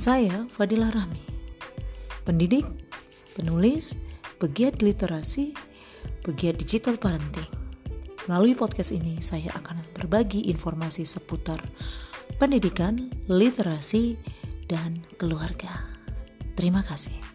Saya Fadila Rahmi, pendidik, penulis, pegiat literasi, pegiat digital parenting. Melalui podcast ini, saya akan berbagi informasi seputar pendidikan, literasi, dan keluarga. Terima kasih.